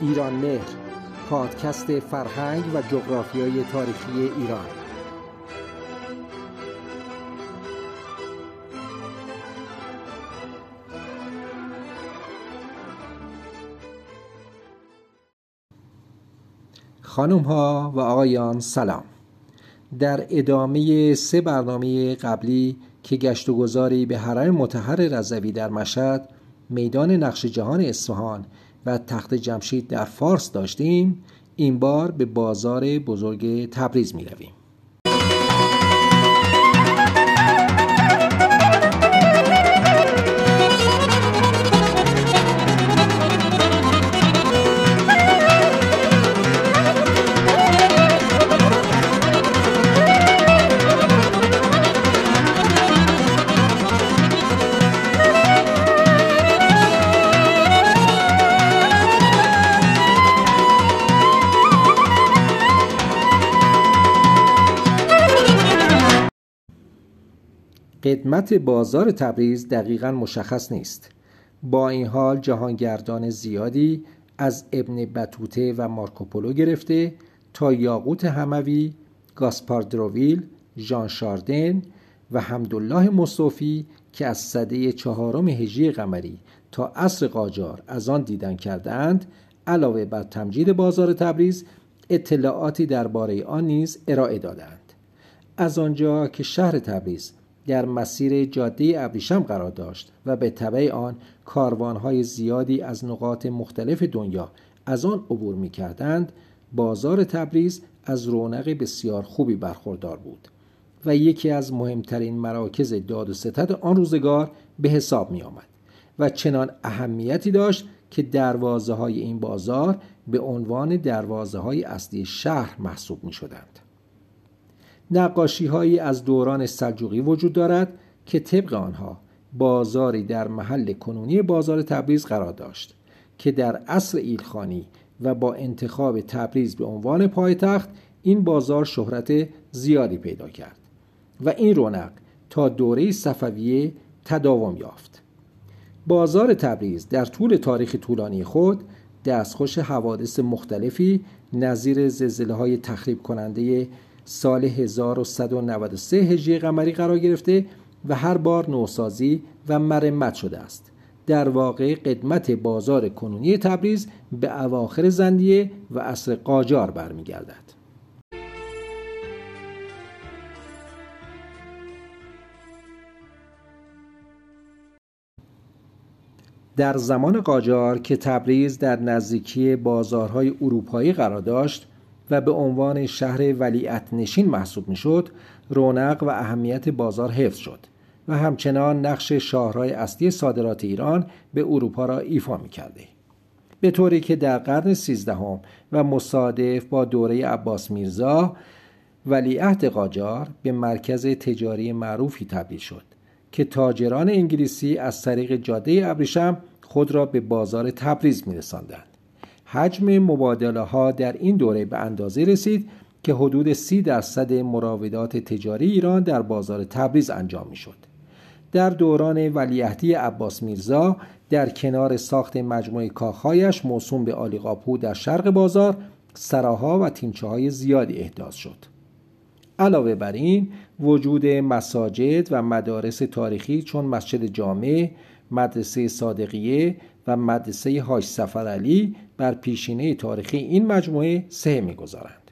ایران مهر پادکست فرهنگ و جغرافیای تاریخی ایران. خانم ها و آقایان سلام. در ادامه سه برنامه قبلی که گشت و گذاری به حرم متحر رضوی در مشهد میدان نقش جهان اصفهان و تخت جمشید در فارس داشتیم این بار به بازار بزرگ تبریز می رویم. قدمت بازار تبریز دقیقا مشخص نیست. با این حال جهانگردان زیادی از ابن بطوته و مارکوپولو گرفته تا یاقوت هموی، گاسپار دروویل، ژان شاردن و حمدالله مصطفی که از صده چهارم هجری قمری تا عصر قاجار از آن دیدن کردند علاوه بر تمجید بازار تبریز اطلاعاتی درباره آن نیز ارائه دادند از آنجا که شهر تبریز در مسیر جاده ابریشم قرار داشت و به طبع آن کاروانهای زیادی از نقاط مختلف دنیا از آن عبور می کردند بازار تبریز از رونق بسیار خوبی برخوردار بود و یکی از مهمترین مراکز داد و ستد آن روزگار به حساب می آمد و چنان اهمیتی داشت که دروازه های این بازار به عنوان دروازه های اصلی شهر محسوب می شدند. نقاشی هایی از دوران سلجوقی وجود دارد که طبق آنها بازاری در محل کنونی بازار تبریز قرار داشت که در عصر ایلخانی و با انتخاب تبریز به عنوان پایتخت این بازار شهرت زیادی پیدا کرد و این رونق تا دوره صفویه تداوم یافت. بازار تبریز در طول تاریخ طولانی خود دستخوش حوادث مختلفی نظیر زلزله های تخریب کننده سال 1193 هجری قمری قرار گرفته و هر بار نوسازی و مرمت شده است. در واقع قدمت بازار کنونی تبریز به اواخر زندیه و عصر قاجار برمیگردد. در زمان قاجار که تبریز در نزدیکی بازارهای اروپایی قرار داشت و به عنوان شهر ولیعت نشین محسوب می شد رونق و اهمیت بازار حفظ شد و همچنان نقش شاهرای اصلی صادرات ایران به اروپا را ایفا می کرده. به طوری که در قرن سیزدهم و مصادف با دوره عباس میرزا ولیعهد قاجار به مرکز تجاری معروفی تبدیل شد که تاجران انگلیسی از طریق جاده ابریشم خود را به بازار تبریز می رساندند. حجم مبادله ها در این دوره به اندازه رسید که حدود سی درصد مراودات تجاری ایران در بازار تبریز انجام می شد. در دوران ولیعهدی عباس میرزا در کنار ساخت مجموعه کاخهایش موسوم به آلیقاپو در شرق بازار سراها و تیمچه های زیادی احداث شد. علاوه بر این وجود مساجد و مدارس تاریخی چون مسجد جامع، مدرسه صادقیه و مدرسه حاج سفر علی بر پیشینه تاریخی این مجموعه سه می‌گذارند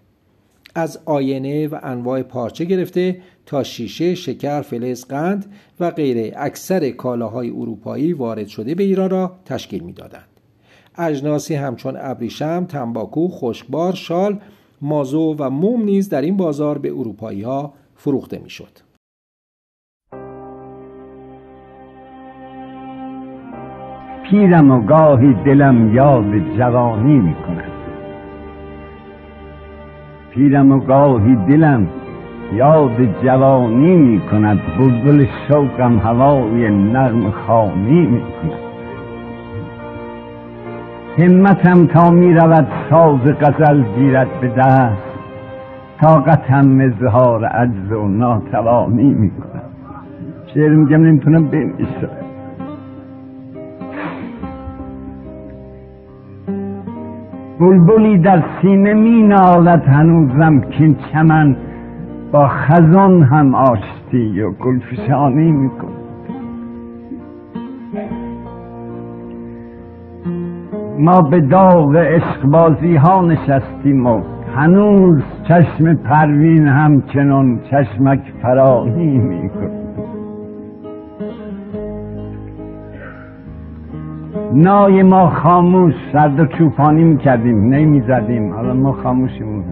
از آینه و انواع پارچه گرفته تا شیشه، شکر، فلز، قند و غیره اکثر کالاهای اروپایی وارد شده به ایران را تشکیل می‌دادند. اجناسی همچون ابریشم، تنباکو، خشکبار، شال، مازو و موم نیز در این بازار به اروپایی ها فروخته می‌شد. پیرم و گاهی دلم یاد جوانی می کند پیرم و گاهی دلم یاد جوانی می کند بلبل شوقم هوای نرم خانی می کند همتم تا می رود ساز غزل گیرد به دست. طاقتم اظهار عجز و ناتوانی می‌کنم شعر میگم نمی‌تونم بنویسم. بلبلی در سینه می نالد هنوزم که چمن با خزان هم آشتی و گلفشانی میکن ما به داغ عشقبازی ها نشستیم و هنوز چشم پروین همچنان چشمک فراهی میکن نای ما خاموش سرد و چوپانی می‌کردیم نمی‌زدیم. حالا ما خاموشیم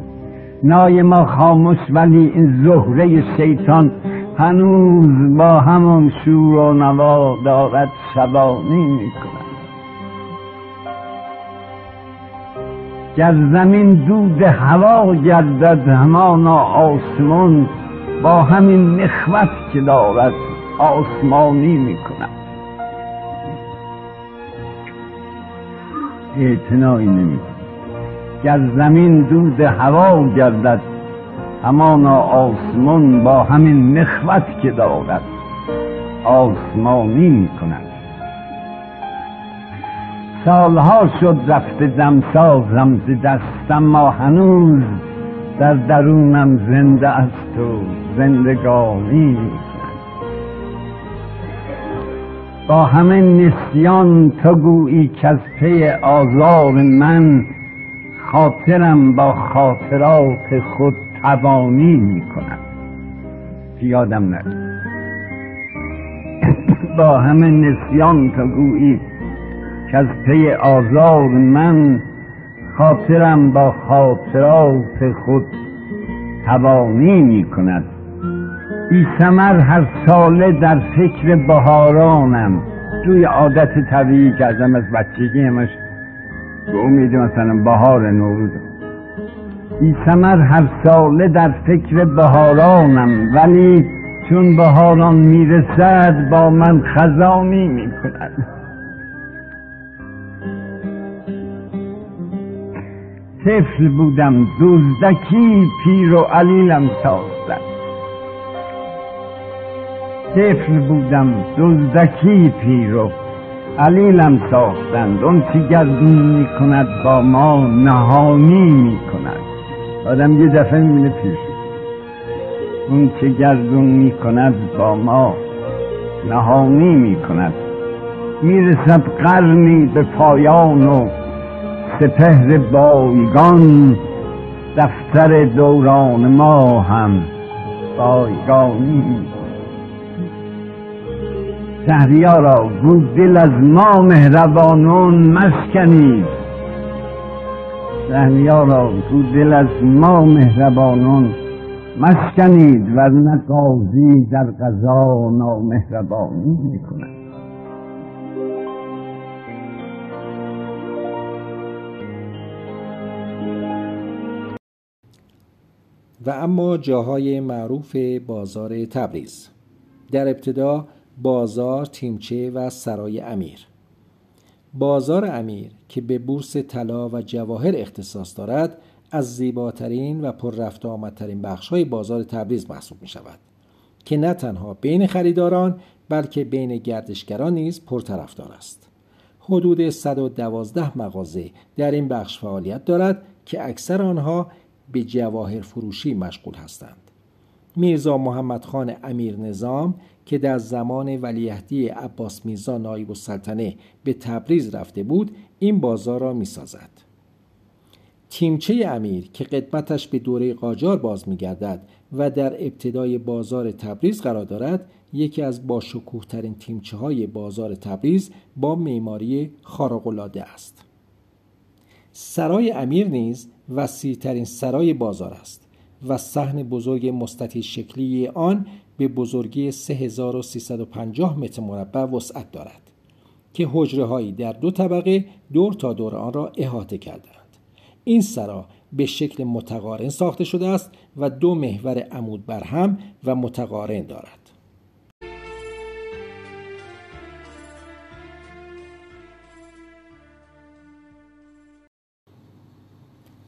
نای ما خاموش ولی این زهره شیطان هنوز با همون شور و نوا دارد شبانی می‌کند گر زمین دود هوا گردد همانا آسمان با همین نخوت که دارد آسمانی می‌کند. اعتنایی نمی گر زمین دود هوا گردد همانا آسمان با همین نخوت که دارد آسمانی می کند سالها شد رفته دمسازم ز دستم ما هنوز در درونم زنده است و زندگانی. با همه نسیان تو گویی که از پی آزار من خاطرم با خاطرات خود توانی می کند. یادم نرد با همه نسیان تو گویی که از پی آزار من خاطرم با خاطرات خود توانی می کند. بی سمر هر ساله در فکر بهارانم. توی عادت طبیعی کردم از بچگی همش به امید مثلا بهار نوروز. بی سمر هر ساله در فکر بهارانم ولی چون بهاران می‌رسد با من خزانی می‌کند. طفل بودم دزدکی پیر و علیلم ساختن. طفل بودم دزدکی پیر و علیلم ساختند اون چی گردون می کند با ما نهانی می کند آدم یه دفعه می‌بینه پیر اون چه گردون می کند با ما نهانی می کند می‌رسد قرنی به پایان و سپهر بایگان دفتر دوران ما هم بایگانی. شهریارا گو دل از ما مهربانون مشکنید شهریارا گو دل از ما مهربانون مشکنید ورنه قاضی در قضا نامهربانی می‌کند. و اما جاهای معروف بازار تبریز. در ابتدا بازار تیمچه و سرای امیر. بازار امیر که به بورس طلا و جواهر اختصاص دارد از زیباترین و پر رفت آمدترین بخش های بازار تبریز محسوب می شود که نه تنها بین خریداران بلکه بین گردشگران نیز پرطرفدار است. حدود 112 مغازه در این بخش فعالیت دارد که اکثر آنها به جواهر فروشی مشغول هستند. میرزا محمد خان امیر نظام که در زمان ولیعهدی عباس میرزا نایب السلطنه به تبریز رفته بود این بازار را می‌سازد. تیمچه امیر که قدمتش به دوره قاجار باز میگردد و در ابتدای بازار تبریز قرار دارد یکی از باشکوه ترین تیمچه های بازار تبریز با معماری خارق‌العاده است. سرای امیر نیز وسیعترین سرای بازار است و صحن بزرگ مستطیل شکلی آن به بزرگی 3350 متر مربع وسعت دارد که حجره هایی در دو طبقه دور تا دور آن را احاطه کردند این سرا به شکل متقارن ساخته شده است و دو محور عمود برهم و متقارن دارد.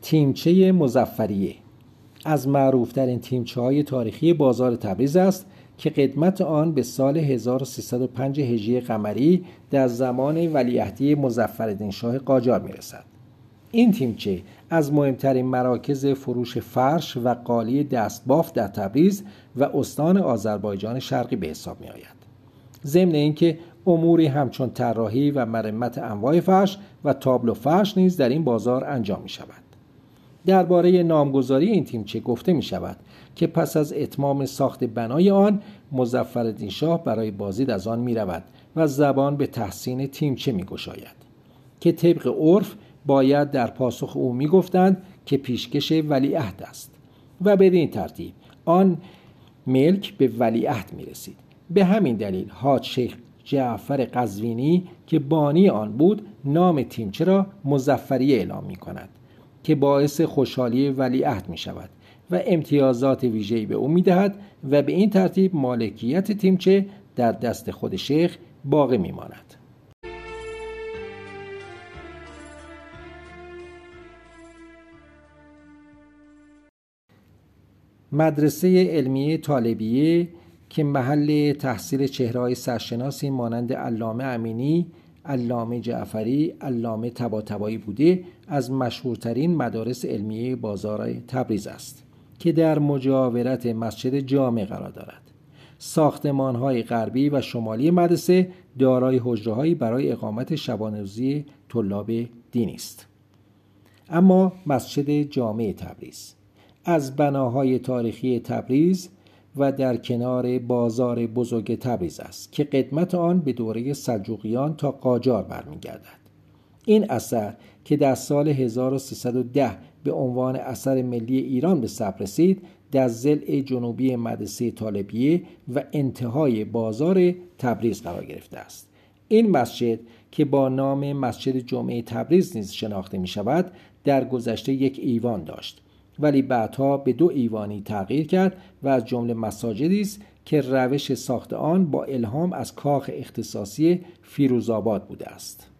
تیمچه مزفریه از معروفترین تیمچه های تاریخی بازار تبریز است که قدمت آن به سال 1305 هجری قمری در زمان ولیعهدی مظفرالدین شاه قاجار می‌رسد. این تیمچه از مهمترین مراکز فروش فرش و قالی دستباف در تبریز و استان آذربایجان شرقی به حساب می آید. ضمن اینکه اموری همچون طراحی و مرمت انواع فرش و تابلو فرش نیز در این بازار انجام می شود. درباره نامگذاری این تیمچه گفته می شود که پس از اتمام ساخت بنای آن مزفر شاه برای بازدید از آن می رود و زبان به تحسین تیمچه می گشاید که طبق عرف باید در پاسخ او می گفتند که پیشکش ولیعهد است و بدین ترتیب آن ملک به ولیعهد می رسید به همین دلیل حاج شیخ جعفر قزوینی که بانی آن بود نام تیمچه را مزفریه اعلام می کند که باعث خوشحالی ولیعهد می شود و امتیازات ویژه‌ای به او می‌دهد و به این ترتیب مالکیت تیمچه در دست خود شیخ باقی میماند. مدرسه علمیه طالبیه که محل تحصیل چهرهای سرشناسی مانند علامه امینی، علامه جعفری، علامه تباتبایی بوده از مشهورترین مدارس علمیه بازار تبریز است. که در مجاورت مسجد جامع قرار دارد ساختمان های غربی و شمالی مدرسه دارای حجره برای اقامت شبانروزی طلاب دینی است اما مسجد جامع تبریز از بناهای تاریخی تبریز و در کنار بازار بزرگ تبریز است که قدمت آن به دوره سلجوقیان تا قاجار برمیگردد. این اثر که در سال 1310 به عنوان اثر ملی ایران به ثبت رسید در زل جنوبی مدرسه طالبیه و انتهای بازار تبریز قرار گرفته است. این مسجد که با نام مسجد جمعه تبریز نیز شناخته می شود در گذشته یک ایوان داشت. ولی بعدها به دو ایوانی تغییر کرد و از جمله مساجدی است که روش ساخت آن با الهام از کاخ اختصاصی فیروزآباد بوده است.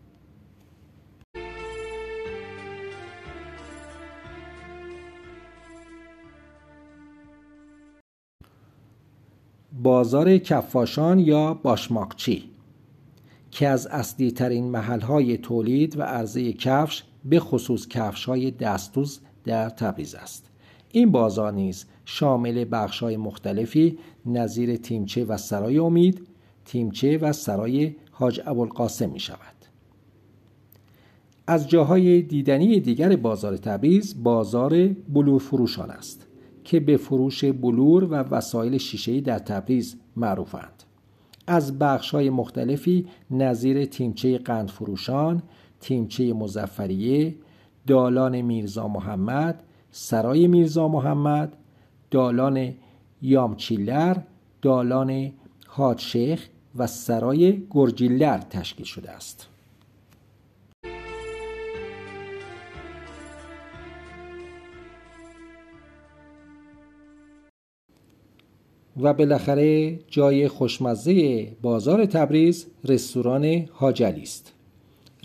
بازار کفاشان یا باشماقچی که از اصلی ترین محل های تولید و عرضه کفش به خصوص کفش های دستوز در تبریز است این بازار نیز شامل بخش های مختلفی نظیر تیمچه و سرای امید تیمچه و سرای حاج ابوالقاسم می شود از جاهای دیدنی دیگر بازار تبریز بازار بلور فروشان است که به فروش بلور و وسایل شیشه‌ای در تبریز معروفند. از بخش های مختلفی نظیر تیمچه قند فروشان، تیمچه مزفریه، دالان میرزا محمد، سرای میرزا محمد، دالان یامچیلر، دالان حاج شیخ و سرای گرجیلر تشکیل شده است. و بالاخره جای خوشمزه بازار تبریز رستوران هاجلی است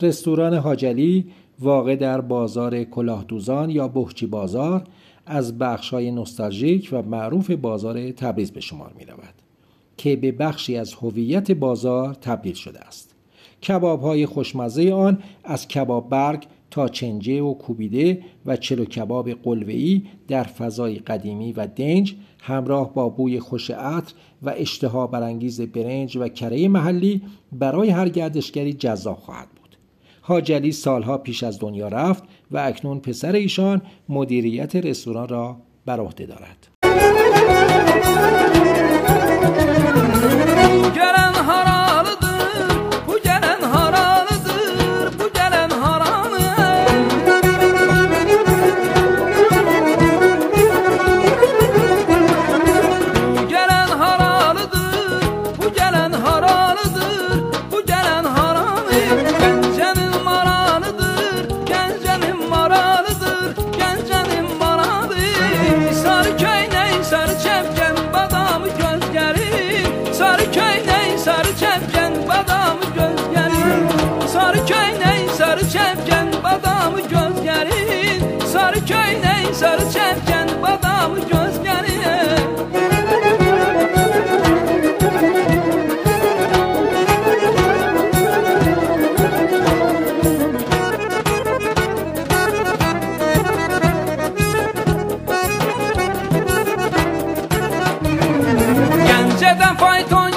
رستوران هاجلی واقع در بازار کلاهدوزان یا بهچی بازار از های نوستالژیک و معروف بازار تبریز به شمار می رود که به بخشی از هویت بازار تبدیل شده است کباب های خوشمزه آن از کباب برگ تا چنجه و کوبیده و چلو کباب قلوه‌ای در فضای قدیمی و دنج همراه با بوی خوش عطر و اشتها برانگیز برنج و کره محلی برای هر گردشگری جذاب خواهد بود. حاجلی سالها پیش از دنیا رفت و اکنون پسر ایشان مدیریت رستوران را بر عهده دارد. çevken badamı göz gerin Sarı köy ney sarı çevken badamı göz gerin Sarı köy ney sarı çevken badamı göz gerin Gence fayton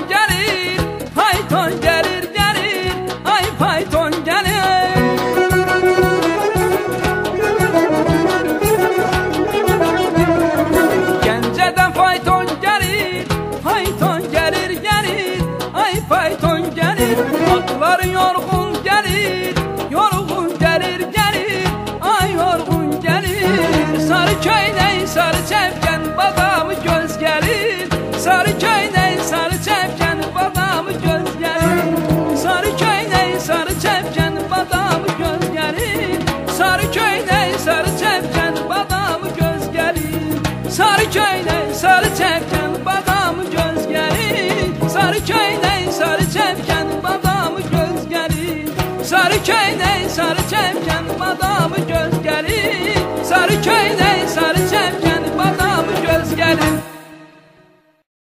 yorgun gelir Yorgun gelir gelir. Ay yorgun gelir. Sarı köyden sarı çevken Badamı göz gelir. Sarı köyden sarı çevken Badamı göz gelir. Sarı köyden sarı çevken Badamı göz gelir. Sarı köyden sarı çevken Badamı göz gelir. Sarı köyden sarı çevken Badamı göz gelir. Sarı köyden sarı çevken Köyde sarı çevken madamı